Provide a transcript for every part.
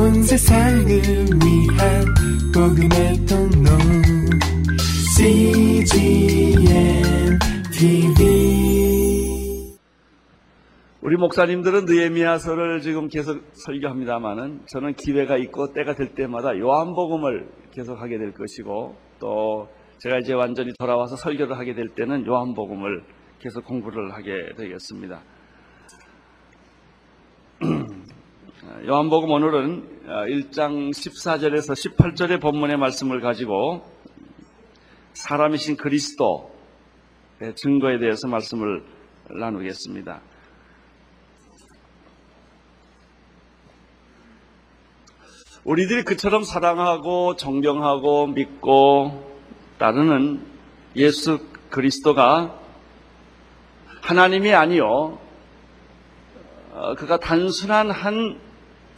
온 세상을 위한 복음의 통로 CGM TV 우리 목사님들은 느헤미야서를 지금 계속 설교합니다만은 저는 기회가 있고 때가 될 때마다 요한복음을 계속 하게 될 것이고 또 제가 이제 완전히 돌아와서 설교를 하게 될 때는 요한복음을 계속 공부를 하게 되겠습니다. 요한복음 오늘은 1장 14절에서 18절의 본문의 말씀을 가지고 사람이신 그리스도의 증거에 대해서 말씀을 나누겠습니다. 우리들이 그처럼 사랑하고 존경하고 믿고 따르는 예수 그리스도가 하나님이 아니요 어, 그가 단순한 한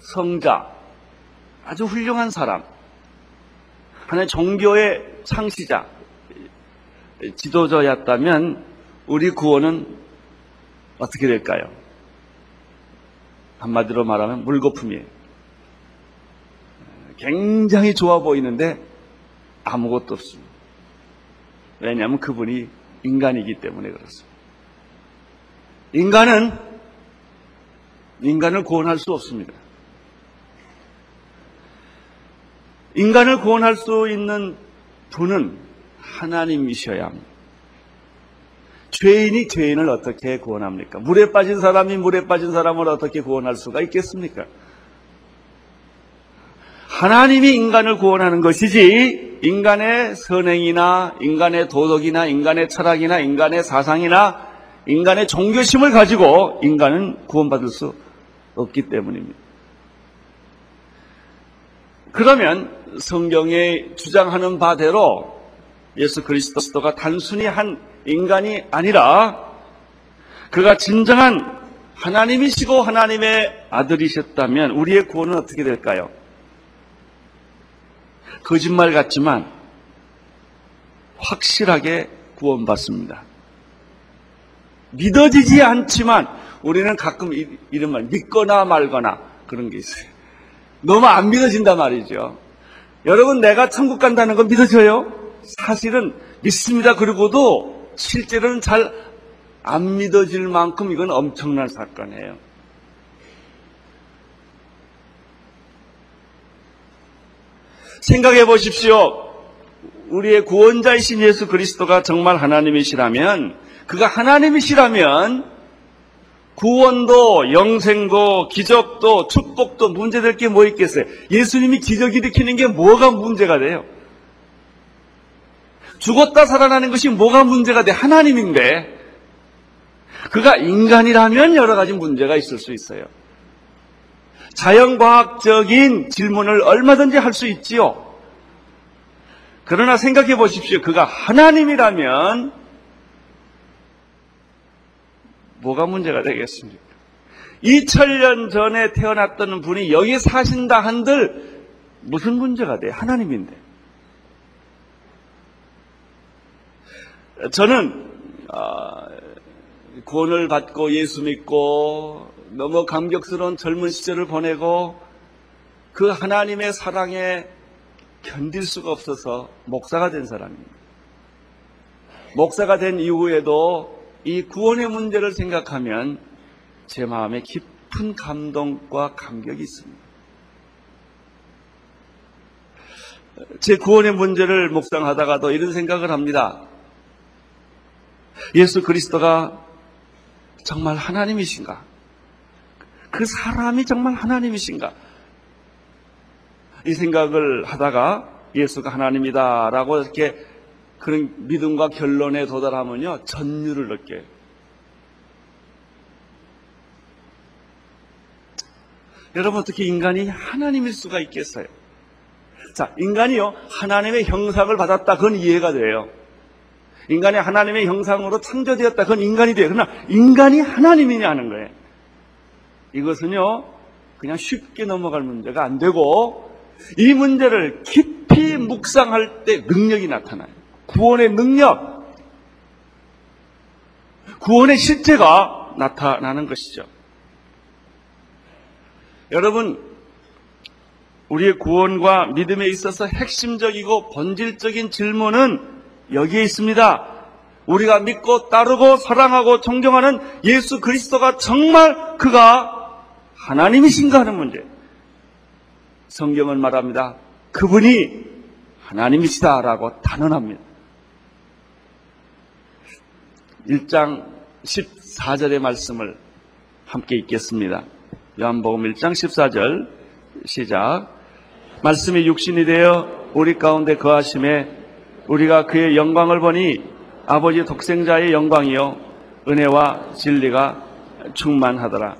성자, 아주 훌륭한 사람, 하나의 종교의 창시자, 지도자였다면 우리 구원은 어떻게 될까요? 한마디로 말하면 물거품이에요. 굉장히 좋아 보이는데 아무것도 없습니다. 왜냐하면 그분이 인간이기 때문에 그렇습니다. 인간은 인간을 구원할 수 없습니다. 인간을 구원할 수 있는 분은 하나님이셔야 합니다. 죄인이 죄인을 어떻게 구원합니까? 물에 빠진 사람이 물에 빠진 사람을 어떻게 구원할 수가 있겠습니까? 하나님이 인간을 구원하는 것이지 인간의 선행이나 인간의 도덕이나 인간의 철학이나 인간의 사상이나 인간의 종교심을 가지고 인간은 구원받을 수 없기 때문입니다. 그러면 성경에 주장하는 바대로 예수 그리스도가 단순히 한 인간이 아니라 그가 진정한 하나님이시고 하나님의 아들이셨다면 우리의 구원은 어떻게 될까요? 거짓말 같지만 확실하게 구원받습니다. 믿어지지 않지만 우리는 가끔 이런 말 믿거나 말거나 그런 게 있어요. 너무 안 믿어진단 말이죠. 여러분 내가 천국 간다는 건 믿어져요? 사실은 믿습니다. 그리고도 실제로는 잘 안 믿어질 만큼 이건 엄청난 사건이에요. 생각해 보십시오. 우리의 구원자이신 예수 그리스도가 정말 하나님이시라면, 그가 하나님이시라면, 구원도, 영생도, 기적도, 축복도 문제될 게 뭐 있겠어요? 예수님이 기적 일으키는 게 뭐가 문제가 돼요? 죽었다 살아나는 것이 뭐가 문제가 돼? 하나님인데, 그가 인간이라면 여러 가지 문제가 있을 수 있어요. 자연과학적인 질문을 얼마든지 할 수 있지요. 그러나 생각해 보십시오. 그가 하나님이라면 뭐가 문제가 되겠습니까? 2000년 전에 태어났던 분이 여기 사신다 한들 무슨 문제가 돼? 하나님인데. 저는 아, 구원을 받고 예수 믿고 너무 감격스러운 젊은 시절을 보내고 그 하나님의 사랑에 견딜 수가 없어서 목사가 된 사람입니다. 목사가 된 이후에도 이 구원의 문제를 생각하면 제 마음에 깊은 감동과 감격이 있습니다. 제 구원의 문제를 묵상하다가도 이런 생각을 합니다. 예수 그리스도가 정말 하나님이신가? 그 사람이 정말 하나님이신가? 이 생각을 하다가 예수가 하나님이다라고 이렇게 그런 믿음과 결론에 도달하면요, 전율을 느껴요. 여러분, 어떻게 인간이 하나님일 수가 있겠어요? 자, 인간이요, 하나님의 형상을 받았다. 그건 이해가 돼요. 인간이 하나님의 형상으로 창조되었다. 그건 인간이 돼요. 그러나 인간이 하나님이냐는 거예요. 이것은요, 그냥 쉽게 넘어갈 문제가 안 되고, 이 문제를 깊이 묵상할 때 능력이 나타나요. 구원의 능력, 구원의 실제가 나타나는 것이죠. 여러분, 우리의 구원과 믿음에 있어서 핵심적이고 본질적인 질문은 여기에 있습니다. 우리가 믿고 따르고 사랑하고 존경하는 예수 그리스도가 정말 그가 하나님이신가 하는 문제. 성경은 말합니다. 그분이 하나님이시다라고 단언합니다. 1장 14절의 말씀을 함께 읽겠습니다. 요한복음 1장 14절 시작. 말씀이 육신이 되어 우리 가운데 거하심에 우리가 그의 영광을 보니 아버지 독생자의 영광이요 은혜와 진리가 충만하더라.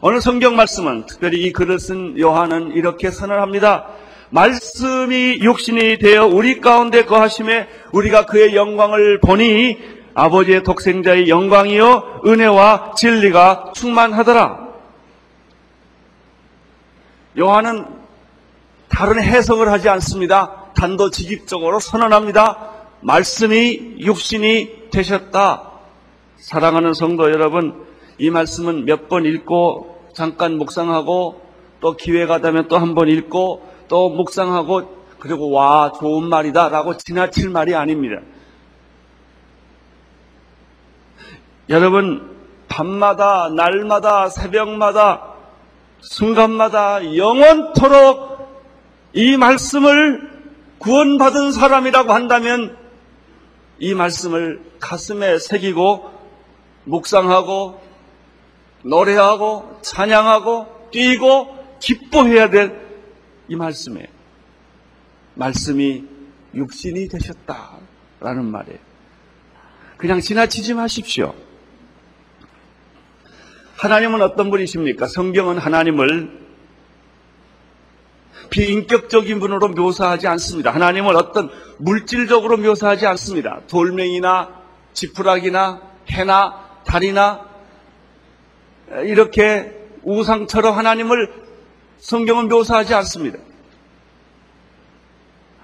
오늘 성경 말씀은 특별히 이 글을 쓴 요한은 이렇게 선언합니다. 말씀이 육신이 되어 우리 가운데 거하심에 우리가 그의 영광을 보니 아버지의 독생자의 영광이요 은혜와 진리가 충만하더라. 요한은 다른 해석을 하지 않습니다. 단도직입적으로 선언합니다. 말씀이 육신이 되셨다. 사랑하는 성도 여러분, 이 말씀은 몇 번 읽고 잠깐 묵상하고 또 기회가 되면 또 한 번 읽고 또 묵상하고 그리고 와 좋은 말이다 라고 지나칠 말이 아닙니다. 여러분 밤마다 날마다 새벽마다 순간마다 영원토록 이 말씀을 구원받은 사람이라고 한다면 이 말씀을 가슴에 새기고 묵상하고 노래하고 찬양하고 뛰고 기뻐해야 될 이 말씀에 말씀이 육신이 되셨다라는 말이에요. 그냥 지나치지 마십시오. 하나님은 어떤 분이십니까? 성경은 하나님을 비인격적인 분으로 묘사하지 않습니다. 하나님을 어떤 물질적으로 묘사하지 않습니다. 돌멩이나 지푸라기나 해나 달이나 이렇게 우상처럼 하나님을 성경은 묘사하지 않습니다.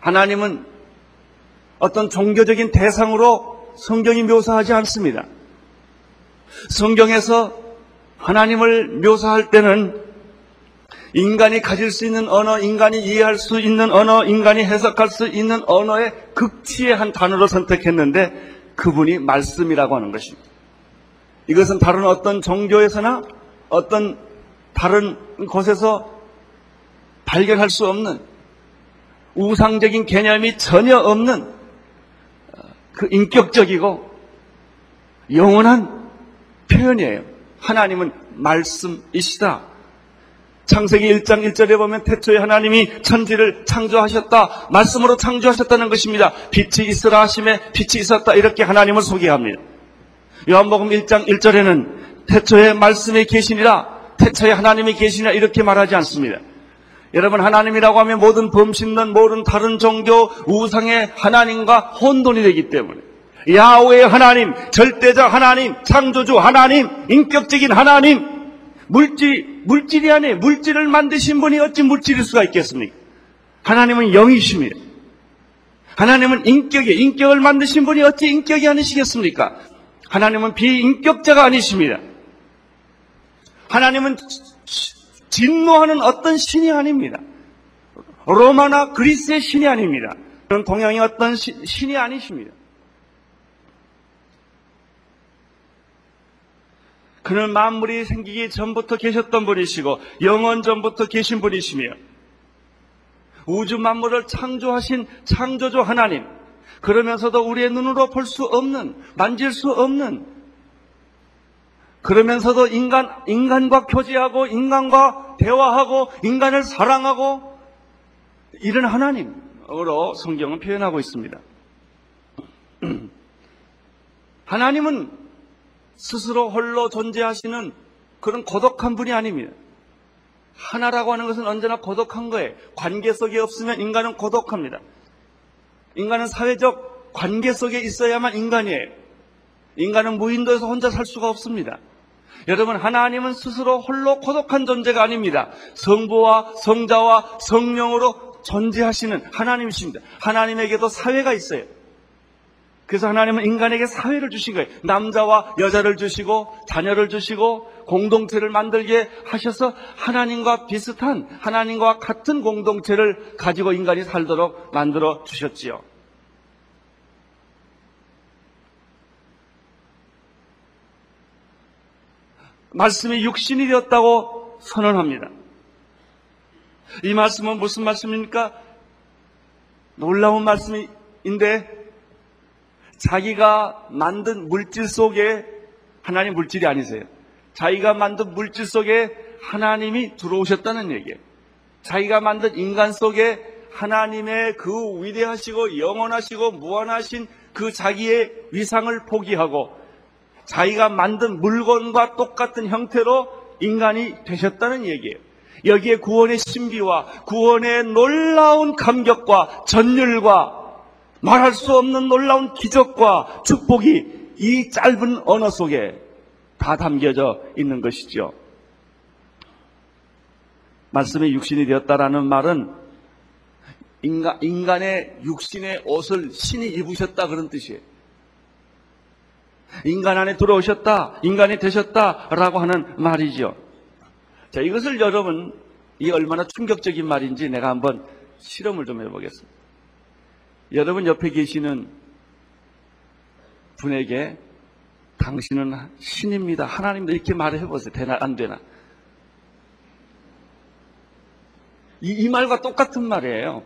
하나님은 어떤 종교적인 대상으로 성경이 묘사하지 않습니다. 성경에서 하나님을 묘사할 때는 인간이 가질 수 있는 언어, 인간이 이해할 수 있는 언어, 인간이 해석할 수 있는 언어의 극치의 한 단어로 선택했는데 그분이 말씀이라고 하는 것입니다. 이것은 다른 어떤 종교에서나 어떤 다른 곳에서 발견할 수 없는 우상적인 개념이 전혀 없는 그 인격적이고 영원한 표현이에요. 하나님은 말씀이시다. 창세기 1장 1절에 보면 태초에 하나님이 천지를 창조하셨다. 말씀으로 창조하셨다는 것입니다. 빛이 있으라 하심에 빛이 있었다. 이렇게 하나님을 소개합니다. 요한복음 1장 1절에는 태초에 말씀이 계시니라. 태초에 하나님이 계시니라. 이렇게 말하지 않습니다. 여러분 하나님이라고 하면 모든 범신론 모든 다른 종교 우상의 하나님과 혼돈이 되기 때문에 야훼의 하나님, 절대적 하나님, 창조주 하나님, 인격적인 하나님, 물질, 물질이 아니에요. 물질을 만드신 분이 어찌 물질일 수가 있겠습니까? 하나님은 영이십니다. 하나님은 인격이에요. 인격을 만드신 분이 어찌 인격이 아니시겠습니까? 하나님은 비인격자가 아니십니다. 하나님은 진노하는 어떤 신이 아닙니다. 로마나 그리스의 신이 아닙니다. 그런 동양의 어떤 신이 아니십니다. 그는 만물이 생기기 전부터 계셨던 분이시고 영원 전부터 계신 분이시며 우주 만물을 창조하신 창조주 하나님 그러면서도 우리의 눈으로 볼 수 없는 만질 수 없는 그러면서도 인간 인간과 교제하고 인간과 대화하고 인간을 사랑하고 이런 하나님으로 성경은 표현하고 있습니다. 하나님은 스스로 홀로 존재하시는 그런 고독한 분이 아닙니다. 하나라고 하는 것은 언제나 고독한 거예요. 관계 속에 없으면 인간은 고독합니다. 인간은 사회적 관계 속에 있어야만 인간이에요. 인간은 무인도에서 혼자 살 수가 없습니다. 여러분, 하나님은 스스로 홀로 고독한 존재가 아닙니다. 성부와 성자와 성령으로 존재하시는 하나님이십니다. 하나님에게도 사회가 있어요. 그래서 하나님은 인간에게 사회를 주신 거예요. 남자와 여자를 주시고 자녀를 주시고 공동체를 만들게 하셔서 하나님과 비슷한 하나님과 같은 공동체를 가지고 인간이 살도록 만들어 주셨지요. 말씀이 육신이 되었다고 선언합니다. 이 말씀은 무슨 말씀입니까? 놀라운 말씀인데 자기가 만든 물질 속에 하나님 물질이 아니세요. 자기가 만든 물질 속에 하나님이 들어오셨다는 얘기예요. 자기가 만든 인간 속에 하나님의 그 위대하시고 영원하시고 무한하신 그 자기의 위상을 포기하고 자기가 만든 물건과 똑같은 형태로 인간이 되셨다는 얘기예요. 여기에 구원의 신비와 구원의 놀라운 감격과 전율과 말할 수 없는 놀라운 기적과 축복이 이 짧은 언어 속에 다 담겨져 있는 것이죠. 말씀이 육신이 되었다라는 말은 인간, 인간 의 육신의 옷을 신이 입으셨다 그런 뜻이에요. 인간 안에 들어오셨다, 인간이 되셨다라고 하는 말이죠. 자, 이것을 여러분, 이 얼마나 충격적인 말인지 내가 한번 실험을 좀 해보겠습니다. 여러분 옆에 계시는 분에게 당신은 신입니다. 하나님도 이렇게 말해 보세요. 되나, 안 되나? 이, 이 말과 똑같은 말이에요.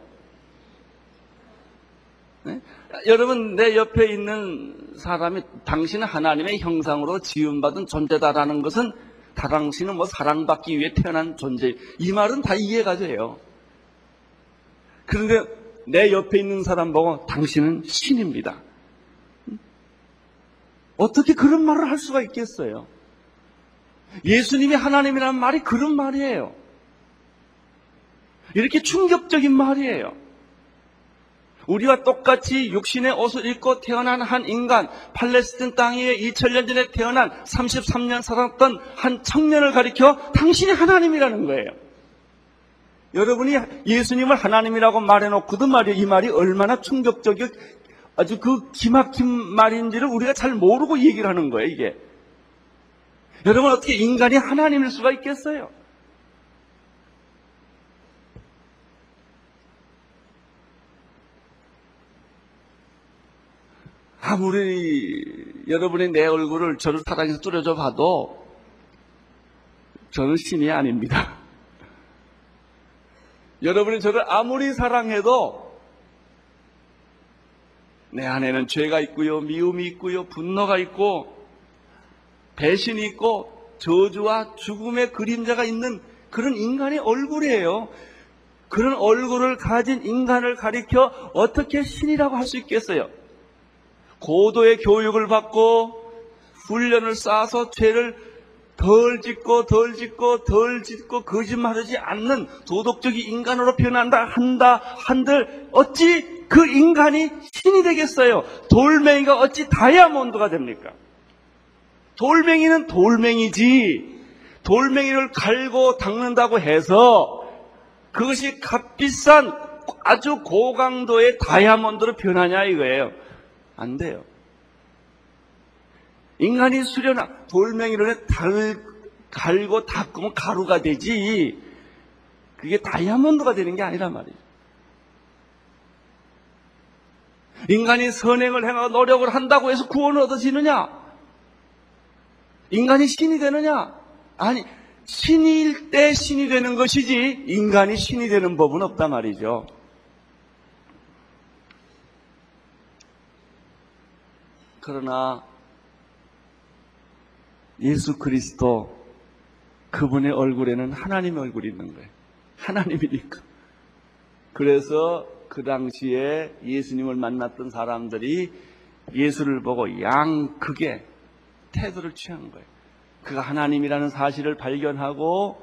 네? 여러분, 내 옆에 있는 사람이 당신은 하나님의 형상으로 지음받은 존재다라는 것은 당신은 뭐 사랑받기 위해 태어난 존재. 이 말은 다 이해가 돼요. 그런데 내 옆에 있는 사람 보고 당신은 신입니다. 어떻게 그런 말을 할 수가 있겠어요? 예수님이 하나님이라는 말이 그런 말이에요. 이렇게 충격적인 말이에요. 우리와 똑같이 육신의 옷을 입고 태어난 한 인간, 팔레스틴 땅 위에 2000년 전에 태어난 33년 살았던 한 청년을 가리켜 당신이 하나님이라는 거예요. 여러분이 예수님을 하나님이라고 말해놓고도 말이에요. 이 말이 얼마나 충격적이고 아주 그 기막힌 말인지를 우리가 잘 모르고 얘기를 하는 거예요, 이게. 여러분 어떻게 인간이 하나님일 수가 있겠어요? 아무리 여러분이 내 얼굴을 저를 사랑해서 뚫어져 봐도 저는 신이 아닙니다. 여러분이 저를 아무리 사랑해도 내 안에는 죄가 있고요, 미움이 있고요, 분노가 있고, 배신이 있고, 저주와 죽음의 그림자가 있는 그런 인간의 얼굴이에요. 그런 얼굴을 가진 인간을 가리켜 어떻게 신이라고 할 수 있겠어요? 고도의 교육을 받고 훈련을 쌓아서 죄를 덜 짓고 덜 짓고 덜 짓고 거짓말하지 않는 도덕적인 인간으로 변한다 한다 한들 어찌 그 인간이 신이 되겠어요? 돌멩이가 어찌 다이아몬드가 됩니까? 돌멩이는 돌멩이지 돌멩이를 갈고 닦는다고 해서 그것이 값비싼 아주 고강도의 다이아몬드로 변하냐 이거예요. 안 돼요. 인간이 수련한 돌멩이를 달, 갈고 닦으면 가루가 되지. 그게 다이아몬드가 되는 게 아니란 말이에요. 인간이 선행을 행하고 노력을 한다고 해서 구원을 얻어지느냐? 인간이 신이 되느냐? 아니, 신일 때 신이 되는 것이지, 인간이 신이 되는 법은 없단 말이죠. 그러나 예수 그리스도 그분의 얼굴에는 하나님의 얼굴이 있는 거예요. 하나님이니까. 그래서 그 당시에 예수님을 만났던 사람들이 예수를 보고 양 극의 태도를 취한 거예요. 그가 하나님이라는 사실을 발견하고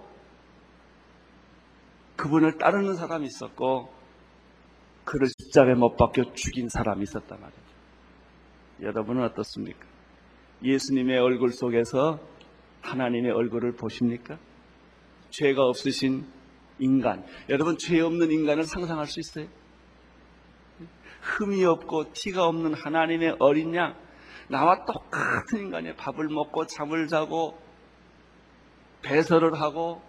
그분을 따르는 사람이 있었고 그를 십자가에 못 박혀 죽인 사람이 있었단 말이에요. 여러분은 어떻습니까? 예수님의 얼굴 속에서 하나님의 얼굴을 보십니까? 죄가 없으신 인간. 여러분, 죄 없는 인간을 상상할 수 있어요? 흠이 없고 티가 없는 하나님의 어린 양. 나와 똑같은 인간이 밥을 먹고 잠을 자고 배설을 하고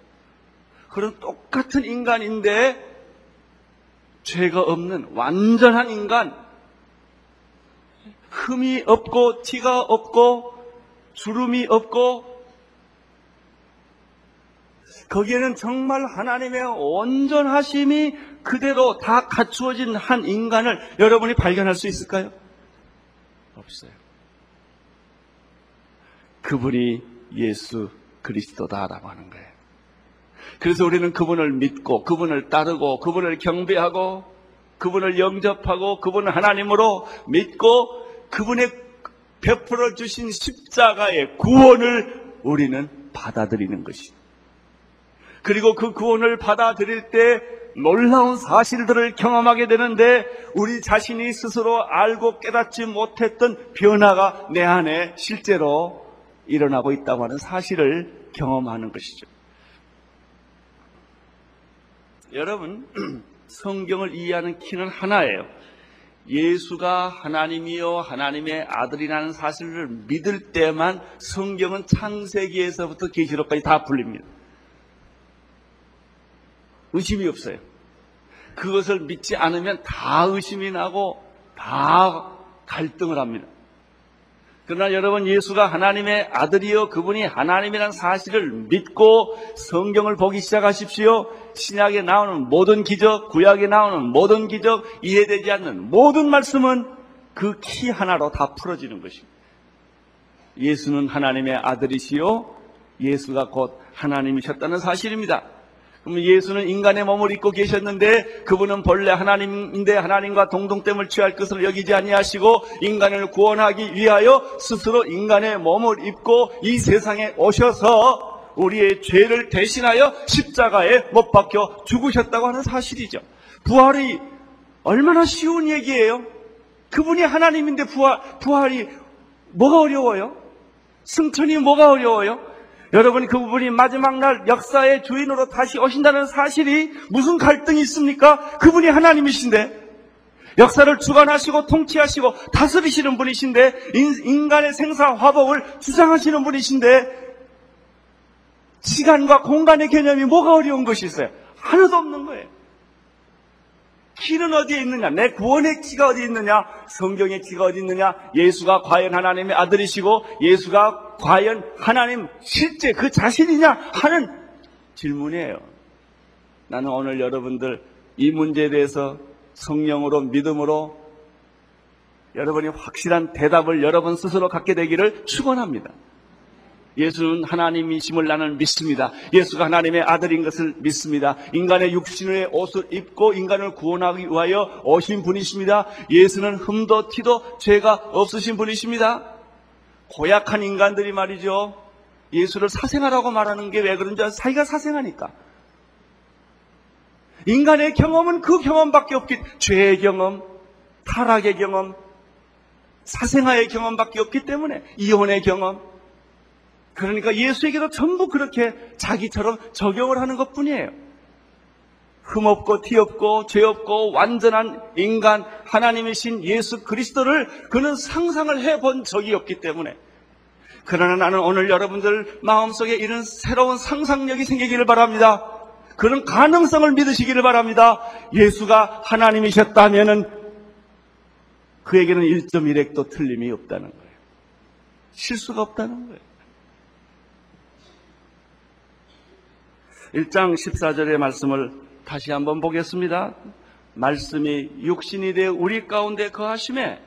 그런 똑같은 인간인데 죄가 없는 완전한 인간, 흠이 없고 티가 없고 주름이 없고 거기에는 정말 하나님의 온전하심이 그대로 다 갖추어진 한 인간을 여러분이 발견할 수 있을까요? 없어요. 그분이 예수 그리스도다라고 하는 거예요. 그래서 우리는 그분을 믿고 그분을 따르고 그분을 경배하고 그분을 영접하고 그분을 하나님으로 믿고 그분의 베풀어 주신 십자가의 구원을 우리는 받아들이는 것입니다. 그리고 그 구원을 받아들일 때 놀라운 사실들을 경험하게 되는데 우리 자신이 스스로 알고 깨닫지 못했던 변화가 내 안에 실제로 일어나고 있다고 하는 사실을 경험하는 것이죠. 여러분, 성경을 이해하는 키는 하나예요. 예수가 하나님이요 하나님의 아들이라는 사실을 믿을 때만 성경은 창세기에서부터 계시록까지 다 풀립니다. 의심이 없어요. 그것을 믿지 않으면 다 의심이 나고 다 갈등을 합니다. 그러나 여러분 예수가 하나님의 아들이요 그분이 하나님이라는 사실을 믿고 성경을 보기 시작하십시오. 신약에 나오는 모든 기적, 구약에 나오는 모든 기적, 이해되지 않는 모든 말씀은 그 키 하나로 다 풀어지는 것입니다. 예수는 하나님의 아들이시요 예수가 곧 하나님이셨다는 사실입니다. 예수는 인간의 몸을 입고 계셨는데 그분은 본래 하나님인데 하나님과 동등됨을 취할 것을 여기지 아니하시고 인간을 구원하기 위하여 스스로 인간의 몸을 입고 이 세상에 오셔서 우리의 죄를 대신하여 십자가에 못 박혀 죽으셨다고 하는 사실이죠. 부활이 얼마나 쉬운 얘기예요. 그분이 하나님인데 부활, 부활이 뭐가 어려워요? 승천이 뭐가 어려워요? 여러분 그분이 마지막 날 역사의 주인으로 다시 오신다는 사실이 무슨 갈등이 있습니까? 그분이 하나님이신데 역사를 주관하시고 통치하시고 다스리시는 분이신데 인간의 생사 화복을 주장하시는 분이신데 시간과 공간의 개념이 뭐가 어려운 것이 있어요? 하나도 없는 거예요. 키는 어디에 있느냐? 내 구원의 키가 어디 있느냐? 성경의 키가 어디 있느냐? 예수가 과연 하나님의 아들이시고 예수가 과연 하나님 실제 그 자신이냐 하는 질문이에요. 나는 오늘 여러분들 이 문제에 대해서 성령으로 믿음으로 여러분이 확실한 대답을 여러분 스스로 갖게 되기를 축원합니다. 예수는 하나님이심을 나는 믿습니다. 예수가 하나님의 아들인 것을 믿습니다. 인간의 육신의 옷을 입고 인간을 구원하기 위하여 오신 분이십니다. 예수는 흠도 티도 죄가 없으신 분이십니다. 고약한 인간들이 말이죠. 예수를 사생아라고 말하는 게 왜 그런지 사이가 사생하니까. 인간의 경험은 그 경험밖에 없기, 죄의 경험, 타락의 경험, 사생아의 경험밖에 없기 때문에 이혼의 경험, 그러니까 예수에게도 전부 그렇게 자기처럼 적용을 하는 것 뿐이에요. 흠없고 티없고 죄없고 완전한 인간 하나님이신 예수 그리스도를 그는 상상을 해본 적이 없기 때문에 그러나 나는 오늘 여러분들 마음속에 이런 새로운 상상력이 생기기를 바랍니다. 그런 가능성을 믿으시기를 바랍니다. 예수가 하나님이셨다면은 그에게는 1.1핵도 틀림이 없다는 거예요. 실수가 없다는 거예요. 1장 14절의 말씀을 다시 한번 보겠습니다. 말씀이 육신이 되어 우리 가운데 거하심에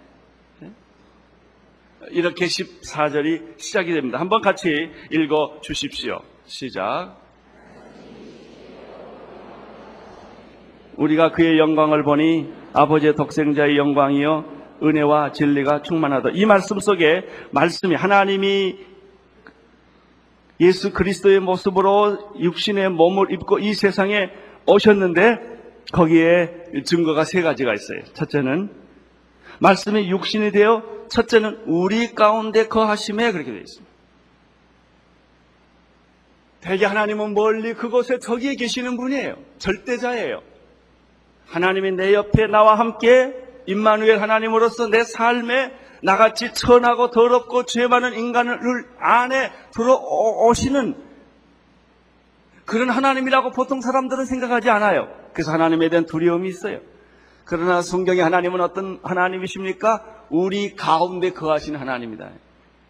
이렇게 14절이 시작이 됩니다. 한번 같이 읽어 주십시오. 시작. 우리가 그의 영광을 보니 아버지의 독생자의 영광이요 은혜와 진리가 충만하다. 이 말씀 속에 말씀이 하나님이 예수 그리스도의 모습으로 육신의 몸을 입고 이 세상에 오셨는데 거기에 증거가 세 가지가 있어요. 첫째는 말씀이 육신이 되어 첫째는 우리 가운데 거하심에 그렇게 되어 있습니다. 대개 하나님은 멀리 그곳에 저기에 계시는 분이에요. 절대자예요. 하나님이 내 옆에 나와 함께 임마누엘 하나님으로서 내 삶에 나같이 천하고 더럽고 죄 많은 인간을 안에 들어오시는 그런 하나님이라고 보통 사람들은 생각하지 않아요. 그래서 하나님에 대한 두려움이 있어요. 그러나 성경의 하나님은 어떤 하나님이십니까? 우리 가운데 거하시는 하나님이다.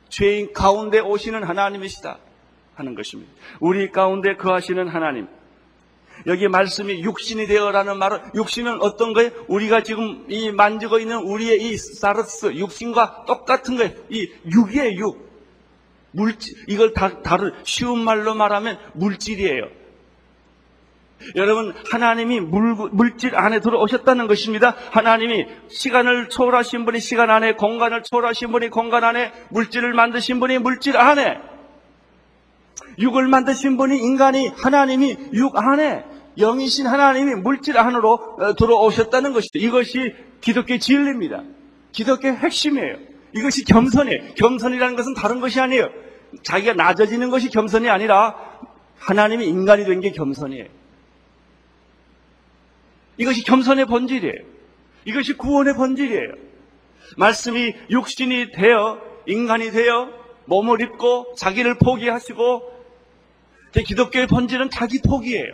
죄인 가운데 오시는 하나님이시다. 하는 것입니다. 우리 가운데 거하시는 하나님. 여기 말씀이 육신이 되어라는 말은 육신은 어떤 거예요? 우리가 지금 이 만지고 있는 우리의 이 사르스 육신과 똑같은 거예요. 이 육이에요, 육. 물질 이걸 다, 다른 쉬운 말로 말하면 물질이에요. 여러분 하나님이 물, 물질 안에 들어오셨다는 것입니다. 하나님이 시간을 초월하신 분이 시간 안에 공간을 초월하신 분이 공간 안에 물질을 만드신 분이 물질 안에 육을 만드신 분이 인간이 하나님이 육 안에 영이신 하나님이 물질 안으로 어, 들어오셨다는 것이죠. 이것이 기독교의 진리입니다. 기독교의 핵심이에요. 이것이 겸손이에요. 겸손이라는 것은 다른 것이 아니에요. 자기가 낮아지는 것이 겸손이 아니라 하나님이 인간이 된 게 겸손이에요. 이것이 겸손의 본질이에요. 이것이 구원의 본질이에요. 말씀이 육신이 되어 인간이 되어 몸을 입고 자기를 포기하시고 기독교의 본질은 자기 포기예요.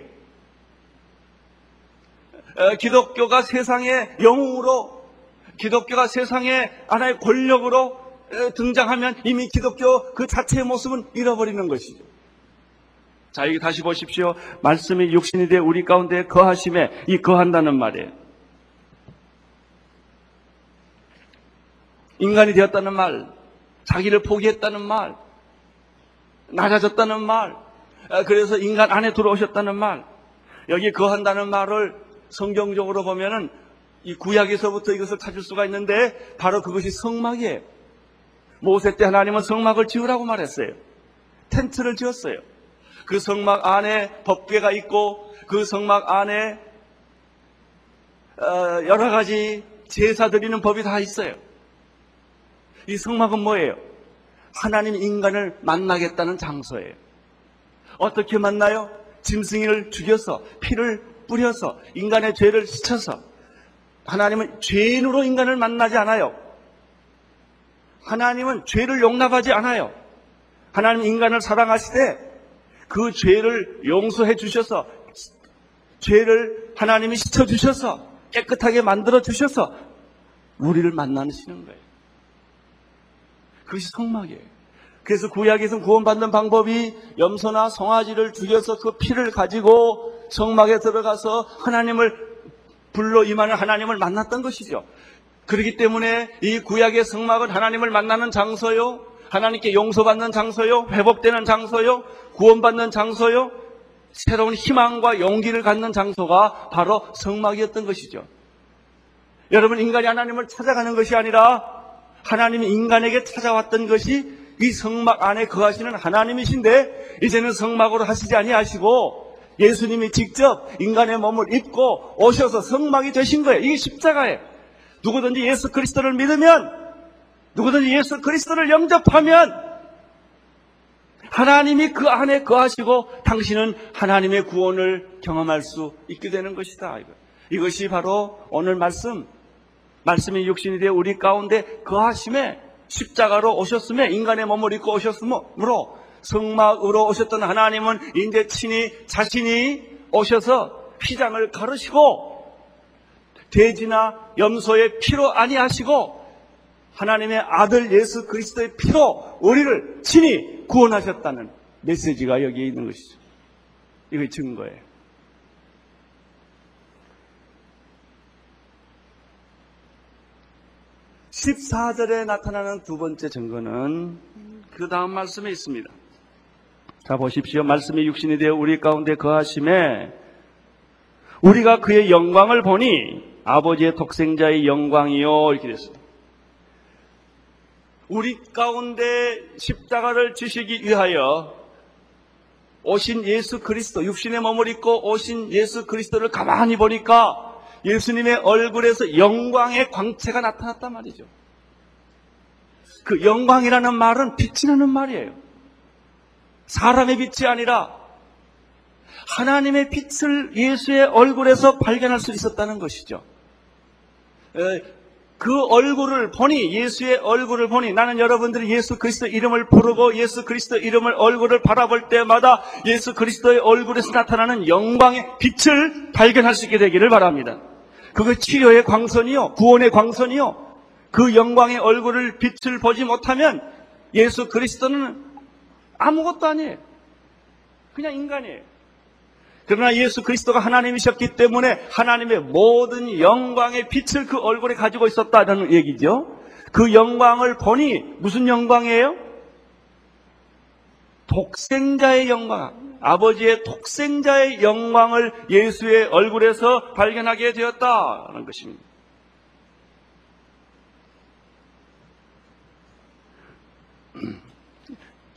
어, 기독교가 세상의 영웅으로 기독교가 세상의 하나의 권력으로 등장하면 이미 기독교 그 자체의 모습은 잃어버리는 것이죠. 자, 여기 다시 보십시오. 말씀이 육신이 되 우리 가운데 거하심에 이 거한다는 말이에요. 인간이 되었다는 말, 자기를 포기했다는 말, 낮아졌다는 말, 그래서 인간 안에 들어오셨다는 말, 여기 거한다는 말을 성경적으로 보면은 이 구약에서부터 이것을 찾을 수가 있는데 바로 그것이 성막이에요. 모세 때 하나님은 성막을 지으라고 말했어요. 텐트를 지었어요. 그 성막 안에 법궤가 있고 그 성막 안에 어, 여러 가지 제사 드리는 법이 다 있어요. 이 성막은 뭐예요? 하나님 인간을 만나겠다는 장소예요. 어떻게 만나요? 짐승이를 죽여서 피를 뿌려서 인간의 죄를 씻어서 하나님은 죄인으로 인간을 만나지 않아요. 하나님은 죄를 용납하지 않아요. 하나님 인간을 사랑하시되 그 죄를 용서해 주셔서 죄를 하나님이 씻어 주셔서 깨끗하게 만들어 주셔서 우리를 만나시는 거예요. 그것이 성막이에요. 그래서 구약에서는 구원받는 방법이 염소나 송아지를 죽여서 그 피를 가지고 성막에 들어가서 하나님을 불러 임하는 하나님을 만났던 것이죠. 그렇기 때문에 이 구약의 성막은 하나님을 만나는 장소요. 하나님께 용서받는 장소요. 회복되는 장소요. 구원받는 장소요. 새로운 희망과 용기를 갖는 장소가 바로 성막이었던 것이죠. 여러분 인간이 하나님을 찾아가는 것이 아니라 하나님이 인간에게 찾아왔던 것이 이 성막 안에 거하시는 하나님이신데 이제는 성막으로 하시지 아니하시고 예수님이 직접 인간의 몸을 입고 오셔서 성막이 되신 거예요. 이게 십자가예요. 누구든지 예수 그리스도를 믿으면 누구든지 예수 그리스도를 영접하면 하나님이 그 안에 거하시고 당신은 하나님의 구원을 경험할 수 있게 되는 것이다. 이것이 바로 오늘 말씀, 말씀이 육신이 되어 우리 가운데 거하심에 십자가로 오셨으며 인간의 몸을 입고 오셨으므로 성막으로 오셨던 하나님은 이제 친히 자신이 오셔서 휘장을 가르시고 돼지나 염소의 피로 아니하시고 하나님의 아들 예수 그리스도의 피로 우리를 친히 구원하셨다는 메시지가 여기에 있는 것이죠. 이거 증거예요. 14절에 나타나는 두 번째 증거는 그 다음 말씀에 있습니다. 자, 보십시오. 말씀이 육신이 되어 우리 가운데 거하심에 우리가 그의 영광을 보니 아버지의 독생자의 영광이요. 이렇게 됐습니다. 우리 가운데 십자가를 지시기 위하여 오신 예수 그리스도, 육신의 몸을 입고 오신 예수 그리스도를 가만히 보니까 예수님의 얼굴에서 영광의 광채가 나타났단 말이죠. 그 영광이라는 말은 빛이라는 말이에요. 사람의 빛이 아니라 하나님의 빛을 예수의 얼굴에서 발견할 수 있었다는 것이죠. 그 얼굴을 보니 예수의 얼굴을 보니 나는 여러분들이 예수 그리스도 이름을 부르고 예수 그리스도 이름을 얼굴을 바라볼 때마다 예수 그리스도의 얼굴에서 나타나는 영광의 빛을 발견할 수 있게 되기를 바랍니다. 그거 치료의 광선이요, 구원의 광선이요. 그 영광의 얼굴을 빛을 보지 못하면 예수 그리스도는 아무것도 아니에요. 그냥 인간이에요. 그러나 예수 그리스도가 하나님이셨기 때문에 하나님의 모든 영광의 빛을 그 얼굴에 가지고 있었다는 얘기죠. 그 영광을 보니 무슨 영광이에요? 독생자의 영광, 아버지의 독생자의 영광을 예수의 얼굴에서 발견하게 되었다는 것입니다.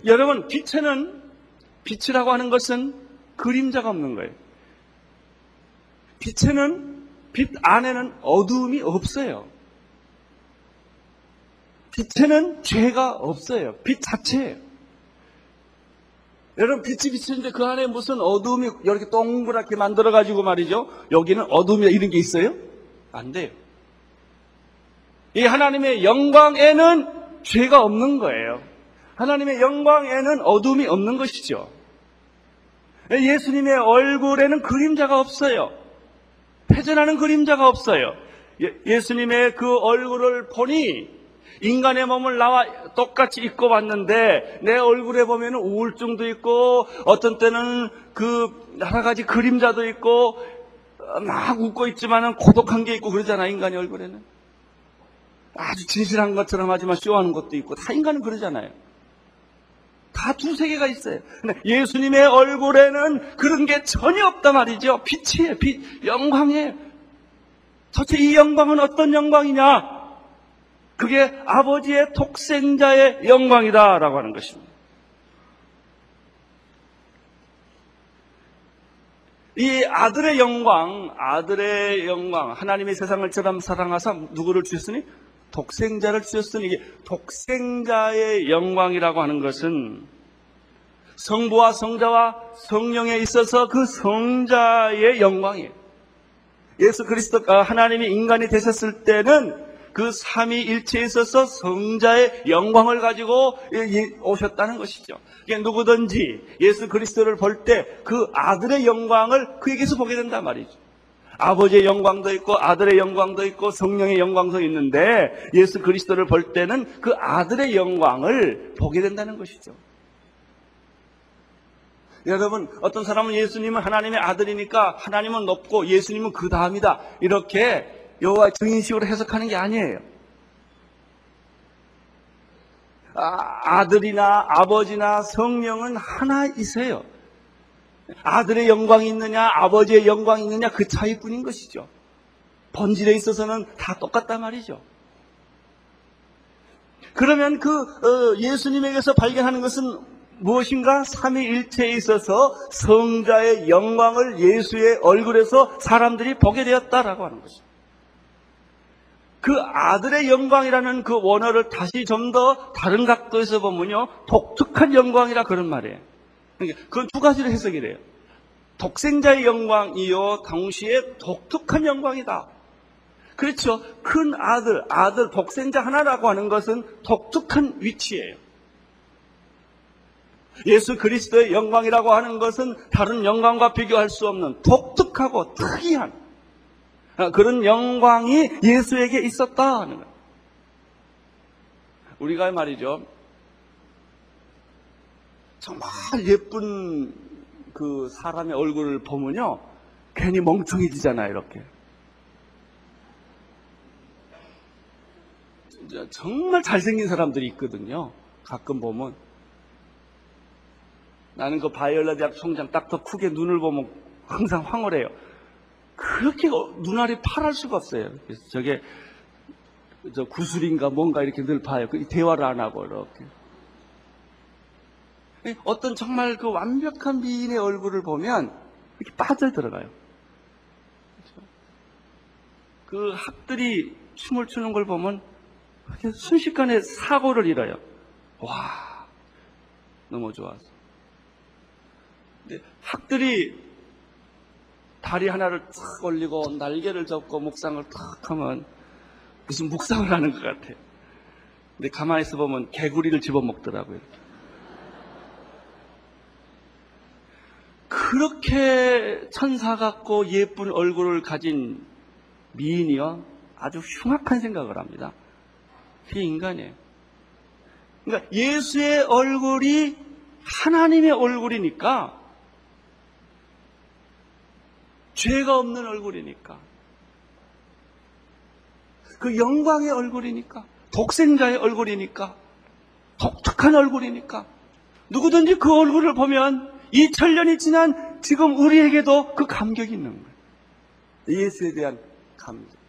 여러분, 빛에는 빛이라고 하는 것은 그림자가 없는 거예요. 빛에는 빛 안에는 어두움이 없어요. 빛에는 죄가 없어요. 빛 자체예요. 여러분 빛이 비치는데 그 안에 무슨 어두움이 이렇게 동그랗게 만들어 가지고 말이죠. 여기는 어두움이 이런 게 있어요? 안 돼요. 이 하나님의 영광에는 죄가 없는 거예요. 하나님의 영광에는 어둠이 없는 것이죠. 예수님의 얼굴에는 그림자가 없어요. 패전하는 그림자가 없어요. 예, 수님의그 얼굴을 보니 인간의 몸을 나와 똑같이 입고 봤는데 내 얼굴에 보면 우울증도 있고 어떤 때는 그 여러 가지 그림자도 있고 막 웃고 있지만은 고독한 게 있고 그러잖아 인간의 얼굴에는 아주 진실한 것처럼 하지만 쇼하는 것도 있고 다 인간은 그러잖아요. 다 두세 개가 있어요. 근데 예수님의 얼굴에는 그런 게 전혀 없단 말이죠. 빛이에요, 빛, 영광이에요. 도대체 이 영광은 어떤 영광이냐? 그게 아버지의 독생자의 영광이다라고 하는 것입니다. 이 아들의 영광, 아들의 영광, 하나님의 세상을 처럼 사랑하사 누구를 주셨으니? 독생자를 주셨으니 이게 독생자의 영광이라고 하는 것은 성부와 성자와 성령에 있어서 그 성자의 영광이에요. 예수 그리스도가 하나님이 인간이 되셨을 때는 그 삼위일체에 있어서 성자의 영광을 가지고 오셨다는 것이죠. 그러니까 누구든지 예수 그리스도를 볼 때 그 아들의 영광을 그에게서 보게 된단 말이죠. 아버지의 영광도 있고 아들의 영광도 있고 성령의 영광도 있는데 예수 그리스도를 볼 때는 그 아들의 영광을 보게 된다는 것이죠. 여러분 어떤 사람은 예수님은 하나님의 아들이니까 하나님은 높고 예수님은 그 다음이다 이렇게 여호와 증인식으로 해석하는 게 아니에요. 아, 들이나 아버지나 성령은 하나이세요. 아들의 영광이 있느냐, 아버지의 영광이 있느냐, 그 차이뿐인 것이죠. 본질에 있어서는 다 똑같단 말이죠. 그러면 그 어, 예수님에게서 발견하는 것은 무엇인가? 삼위일체에 있어서 성자의 영광을 예수의 얼굴에서 사람들이 보게 되었다라고 하는 것입니다. 그 아들의 영광이라는 그 원어를 다시 좀 더 다른 각도에서 보면요, 독특한 영광이라 그런 말이에요. 그러니까 그건 두 가지로 해석이 돼요. 독생자의 영광이요, 동시에 독특한 영광이다. 그렇죠. 큰 아들, 아들, 독생자 하나라고 하는 것은 독특한 위치예요. 예수 그리스도의 영광이라고 하는 것은 다른 영광과 비교할 수 없는 독특하고 특이한 그런 영광이 예수에게 있었다 하는 거예요. 우리가 말이죠. 정말 예쁜 그 사람의 얼굴을 보면요. 괜히 멍청해지잖아요, 이렇게. 정말 잘생긴 사람들이 있거든요. 가끔 보면. 나는 그 바이올라 대학 총장 딱더 크게 눈을 보면 항상 황홀해요. 그렇게 눈알이 파랄 수가 없어요. 저게 저 구슬인가 뭔가 이렇게 늘 봐요. 그 대화를 안 하고 이렇게. 어떤 정말 그 완벽한 미인의 얼굴을 보면 이렇게 빠져들어가요. 그렇죠? 그 학들이 춤을 추는 걸 보면 순식간에 사고를 잃어요. 와, 너무 좋아서. 근데 학들이 다리 하나를 탁 올리고 날개를 접고 목상을 탁 하면 무슨 묵상을 하는 것 같아요. 근데 가만히 있어 보면 개구리를 집어먹더라고요. 그렇게 천사 같고 예쁜 얼굴을 가진 미인이요. 아주 흉악한 생각을 합니다. 그게 인간이에요. 그러니까 예수의 얼굴이 하나님의 얼굴이니까 죄가 없는 얼굴이니까 그 영광의 얼굴이니까 독생자의 얼굴이니까 독특한 얼굴이니까 누구든지 그 얼굴을 보면 2000년이 지난 지금 우리에게도 그 감격이 있는 거예요. 예수에 대한 감격.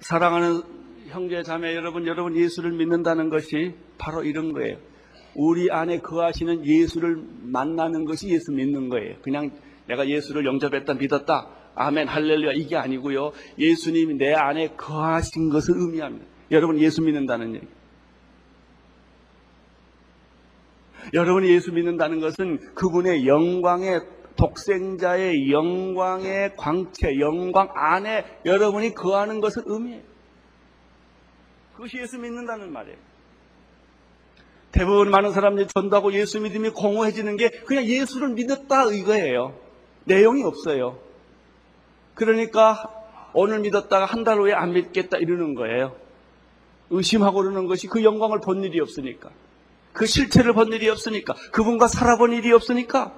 사랑하는 형제 자매 여러분, 여러분 예수를 믿는다는 것이 바로 이런 거예요. 우리 안에 거하시는 예수를 만나는 것이 예수 믿는 거예요. 그냥 내가 예수를 영접했다, 믿었다, 아멘, 할렐루야 이게 아니고요. 예수님이 내 안에 거하신 것을 의미합니다. 여러분 예수 믿는다는 얘기. 여러분이 예수 믿는다는 것은 그분의 영광의 독생자의 영광의 광채, 영광 안에 여러분이 거하는 것을 의미해요. 그것이 예수 믿는다는 말이에요. 대부분 많은 사람들이 전도하고 예수 믿음이 공허해지는 게 그냥 예수를 믿었다 이거예요. 내용이 없어요. 그러니까 오늘 믿었다가 한 달 후에 안 믿겠다 이러는 거예요. 의심하고 그러는 것이 그 영광을 본 일이 없으니까. 그 실체를 본 일이 없으니까. 그분과 살아본 일이 없으니까.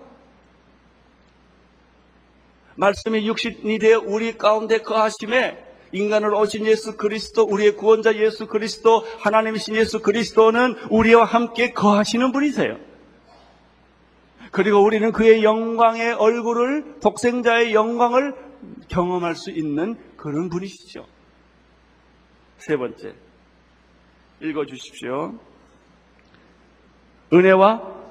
말씀이 육신이 되어 우리 가운데 거하심에 인간을 오신 예수 그리스도, 우리의 구원자 예수 그리스도, 하나님이신 예수 그리스도는 우리와 함께 거하시는 분이세요. 그리고 우리는 그의 영광의 얼굴을, 독생자의 영광을 경험할 수 있는 그런 분이시죠. 세 번째. 읽어 주십시오. 은혜와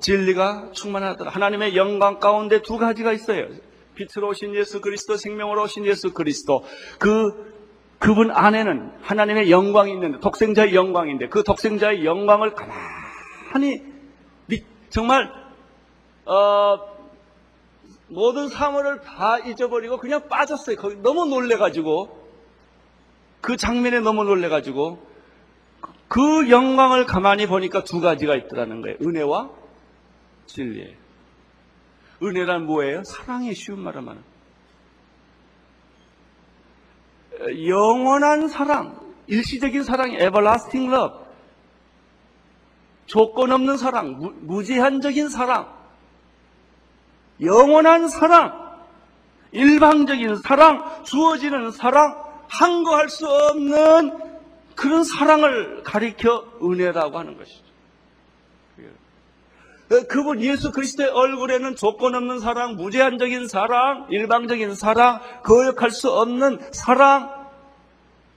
진리가 충만하더라. 하나님의 영광 가운데 두 가지가 있어요. 빛으로 오신 예수 그리스도, 생명으로 오신 예수 그리스도. 그, 그분 안에는 하나님의 영광이 있는데, 독생자의 영광인데, 그 독생자의 영광을 가만히, 정말, 어, 모든 사물을 다 잊어버리고 그냥 빠졌어요. 거기 너무 놀래가지고, 그 장면에 너무 놀래가지고, 그 영광을 가만히 보니까 두 가지가 있더라는 거예요. 은혜와 진리예요. 은혜란 뭐예요? 사랑의 쉬운 말을 하면 영원한 사랑, 일시적인 사랑이 everlasting love, 조건 없는 사랑, 무, 무제한적인 사랑, 영원한 사랑, 일방적인 사랑, 주어지는 사랑, 한 거 할 수 없는 그런 사랑을 가리켜 은혜라고 하는 것이죠. 그분 예수 그리스도의 얼굴에는 조건 없는 사랑, 무제한적인 사랑, 일방적인 사랑, 거역할 수 없는 사랑,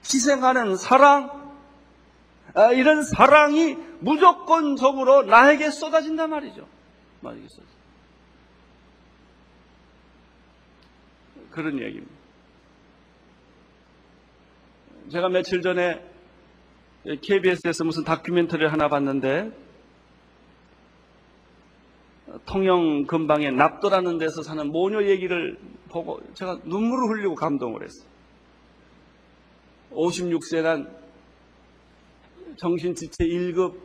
희생하는 사랑, 아, 이런 사랑이 무조건적으로 나에게 쏟아진단 말이죠. 나에게 쏟아. 그런 얘기입니다. 제가 며칠 전에 KBS에서 무슨 다큐멘터리를 하나 봤는데 통영 근방에 납도라는 데서 사는 모녀 얘기를 보고 제가 눈물을 흘리고 감동을 했어요. 56세란 정신지체 1급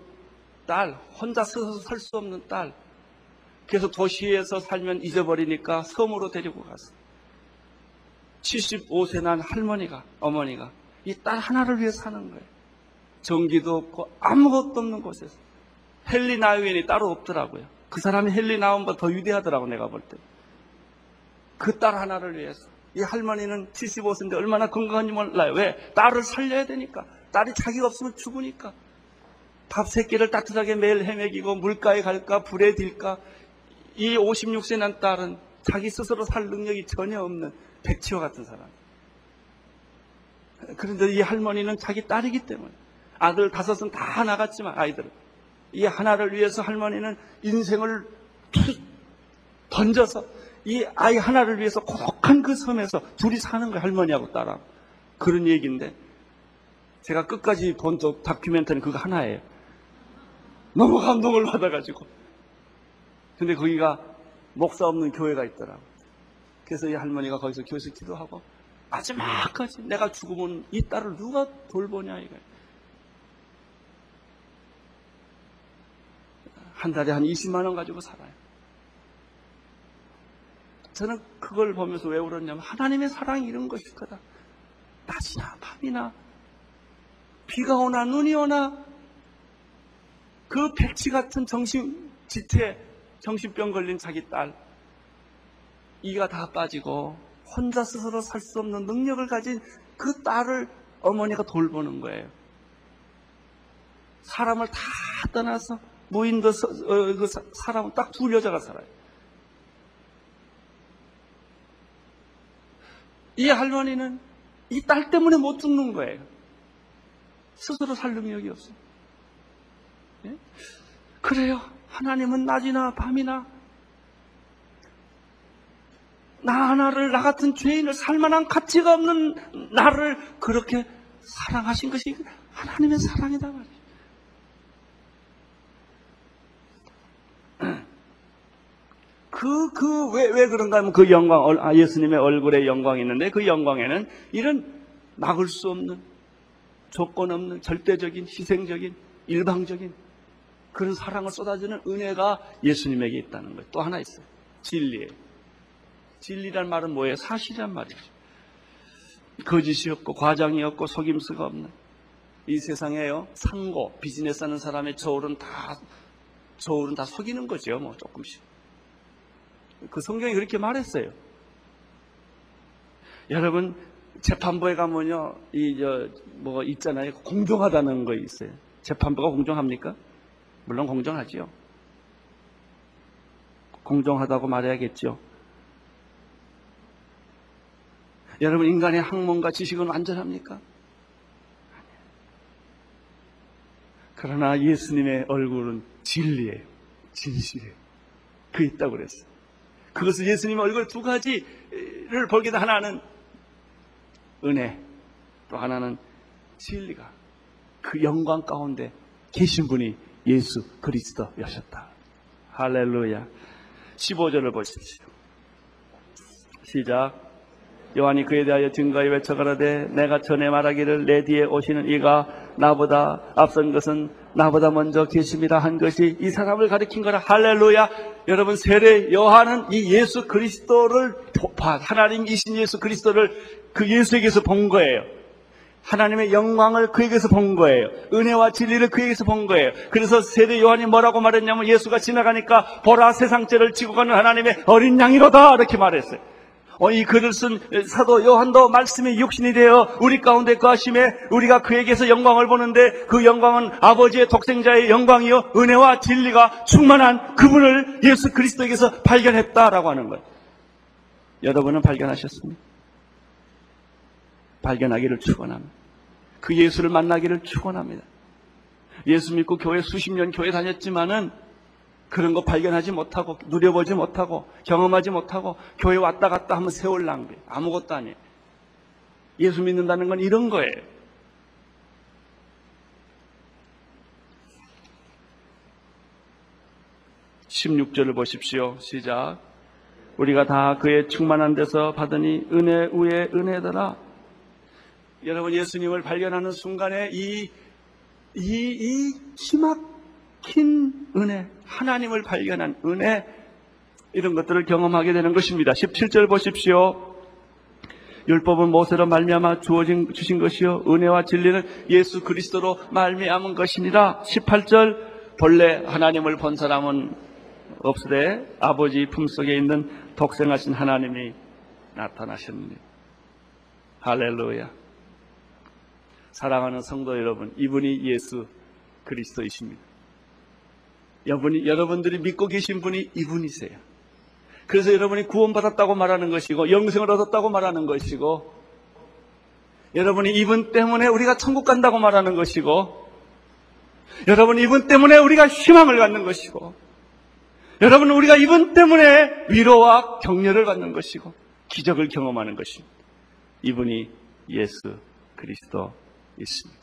딸, 혼자 서서 살 수 없는 딸. 그래서 도시에서 살면 잊어버리니까 섬으로 데리고 갔어. 75세 난 할머니가, 어머니가 이 딸 하나를 위해 사는 거예요. 전기도 없고 아무것도 없는 곳에서. 헨리 나우엔이 따로 없더라고요. 그 사람이 헨리 나우엔보다 더 위대하더라고 내가 볼 때. 그 딸 하나를 위해서. 이 할머니는 75세인데 얼마나 건강한지 몰라요. 왜? 딸을 살려야 되니까. 딸이 자기가 없으면 죽으니까. 밥 세 끼를 따뜻하게 매일 헤매기고 물가에 갈까 불에 딜까. 이 56세 난 딸은 자기 스스로 살 능력이 전혀 없는 백치와 같은 사람. 그런데 이 할머니는 자기 딸이기 때문에 아들 다섯은 다 나갔지만 아이들은 이 하나를 위해서 할머니는 인생을 던져서 이 아이 하나를 위해서 고독한 그 섬에서 둘이 사는 거예요. 할머니하고 딸하고. 그런 얘기인데 제가 끝까지 본 다큐멘터리 그거 하나예요. 너무 감동을 받아가지고 근데 거기가 목사 없는 교회가 있더라고. 그래서 이 할머니가 거기서 교회에서 기도하고 마지막까지 내가 죽으면 이 딸을 누가 돌보냐 이거. 한 달에 한 20만 원 가지고 살아요. 저는 그걸 보면서 왜 울었냐면 하나님의 사랑이 이런 것일 거다. 낮이나 밤이나 비가 오나 눈이 오나 그 백치 같은 정신 지태 정신병 걸린 자기 딸 이가 다 빠지고 혼자 스스로 살 수 없는 능력을 가진 그 딸을 어머니가 돌보는 거예요. 사람을 다 떠나서 무인도 서, 어, 그 사, 사람은 딱 두 여자가 살아요. 이 할머니는 이 딸 때문에 못 죽는 거예요. 스스로 살 능력이 없어요. 예? 그래요. 하나님은 낮이나 밤이나 나 하나를 나 같은 죄인을 살만한 가치가 없는 나를 그렇게 사랑하신 것이 하나님의 사랑이다 말이에요. 그, 그, 왜, 왜 그런가 하면 그 영광, 아, 예수님의 얼굴에 영광이 있는데 그 영광에는 이런 막을 수 없는 조건 없는 절대적인 희생적인 일방적인 그런 사랑을 쏟아주는 은혜가 예수님에게 있다는 거예요. 또 하나 있어요. 진리예요. 진리란 말은 뭐예요? 사실이란 말이죠. 거짓이 없고 과장이 없고 속임수가 없는 이 세상에요. 상고 비즈니스 하는 사람의 저울은 다 저울은 다 속이는 거죠. 뭐 조금씩. 그 성경이 그렇게 말했어요. 여러분 재판부에 가면요, 이 저 뭐 있잖아요, 공정하다는 거 있어요. 재판부가 공정합니까? 물론 공정하지요. 공정하다고 말해야겠죠. 여러분 인간의 학문과 지식은 완전합니까? 그러나 예수님의 얼굴은 진리예요. 진실이에요. 그 있다고 그랬어요. 그것을 예수님의 얼굴 두 가지를 되 하나는 은혜, 또 하나는 진리가 그 영광 가운데 계신 분이 예수 그리스도여셨다. 할렐루야. 15절을 보십시오. 시작. 요한이 그에 대하여 증거에 외쳐 가라되 내가 전에 말하기를 내 뒤에 오시는 이가 나보다 앞선 것은 나보다 먼저 계십니다 한 것이 이 사람을 가리킨 거라 할렐루야 여러분 세례 요한은 이 예수 그리스도를 하나님이신 예수 그리스도를 그 예수에게서 본 거예요 하나님의 영광을 그에게서 본 거예요. 은혜와 진리를 그에게서 본 거예요. 그래서 세례 요한이 뭐라고 말했냐면 예수가 지나가니까 보라 세상죄를 지고 가는 하나님의 어린 양이로다 이렇게 말했어요. 어, 이 글을 쓴 사도 요한도 말씀이 육신이 되어 우리 가운데 거하심에 우리가 그에게서 영광을 보는데 그 영광은 아버지의 독생자의 영광이요 은혜와 진리가 충만한 그분을 예수 그리스도에게서 발견했다라고 하는 거예요. 여러분은 발견하셨습니까? 발견하기를 축원합니다. 그 예수를 만나기를 축원합니다. 예수 믿고 교회 수십 년 교회 다녔지만은 그런 거 발견하지 못하고 누려보지 못하고 경험하지 못하고 교회 왔다 갔다 하면 세월 낭비. 아무것도 아니에요. 예수 믿는다는 건 이런 거예요. (16절을) 보십시오. 시작. 우리가 다 그의 충만한 데서 받으니 은혜 위에 은혜더라. 여러분 예수님을 발견하는 순간에 이, 이, 이 희막 힌 은혜, 하나님을 발견한 은혜, 이런 것들을 경험하게 되는 것입니다. 17절 보십시오. 율법은 모세로 말미암아 주어진 주신 것이요 은혜와 진리는 예수 그리스도로 말미암은 것이니라. 18절 본래 하나님을 본 사람은 없으되 아버지 품속에 있는 독생하신 하나님이 나타나셨느니 할렐루야. 사랑하는 성도 여러분, 이분이 예수 그리스도이십니다. 여러분이, 여러분들이 믿고 계신 분이 이분이세요. 그래서 여러분이 구원받았다고 말하는 것이고, 영생을 얻었다고 말하는 것이고, 여러분이 이분 때문에 우리가 천국 간다고 말하는 것이고, 여러분 이분 때문에 우리가 희망을 갖는 것이고, 여러분 우리가 이분 때문에 위로와 격려를 받는 것이고, 기적을 경험하는 것입니다. 이분이 예수 그리스도 있습니다.